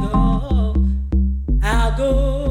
go, I'll go.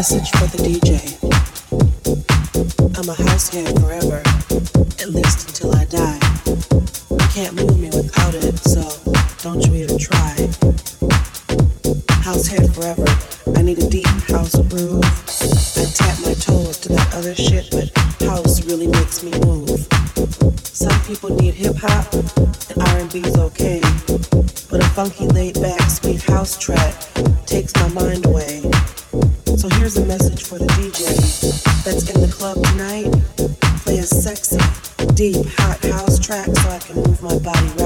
message for the DJ. I'm a house here forever, at least until I die. You can't move me without it, so don't you even try. House here forever. I need a deep house groove. I tap my toes to that other shit, but house really makes me move. Some people need hip hop, and R&B's okay, but a funky laid back sweet house track takes my mind away message for the DJ that's in the club tonight. Play a sexy, deep, hot house track so I can move my body.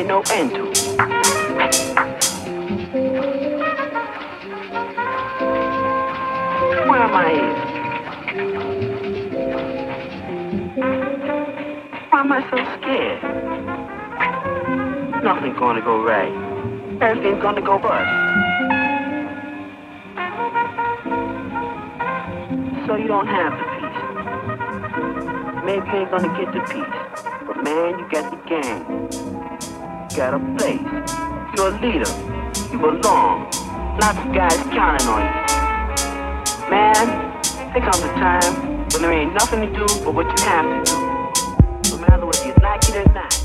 Ain't no end to it. Where am I? Why am I so scared? Nothing's gonna go right. Everything's gonna go bust. So you don't have the peace. Maybe you ain't gonna get the peace. But man, you got the game. Got a place. You're a leader. You belong. Lots of guys counting on you. Man, there comes a time when there ain't nothing to do but what you have to do. No matter whether you like it or not.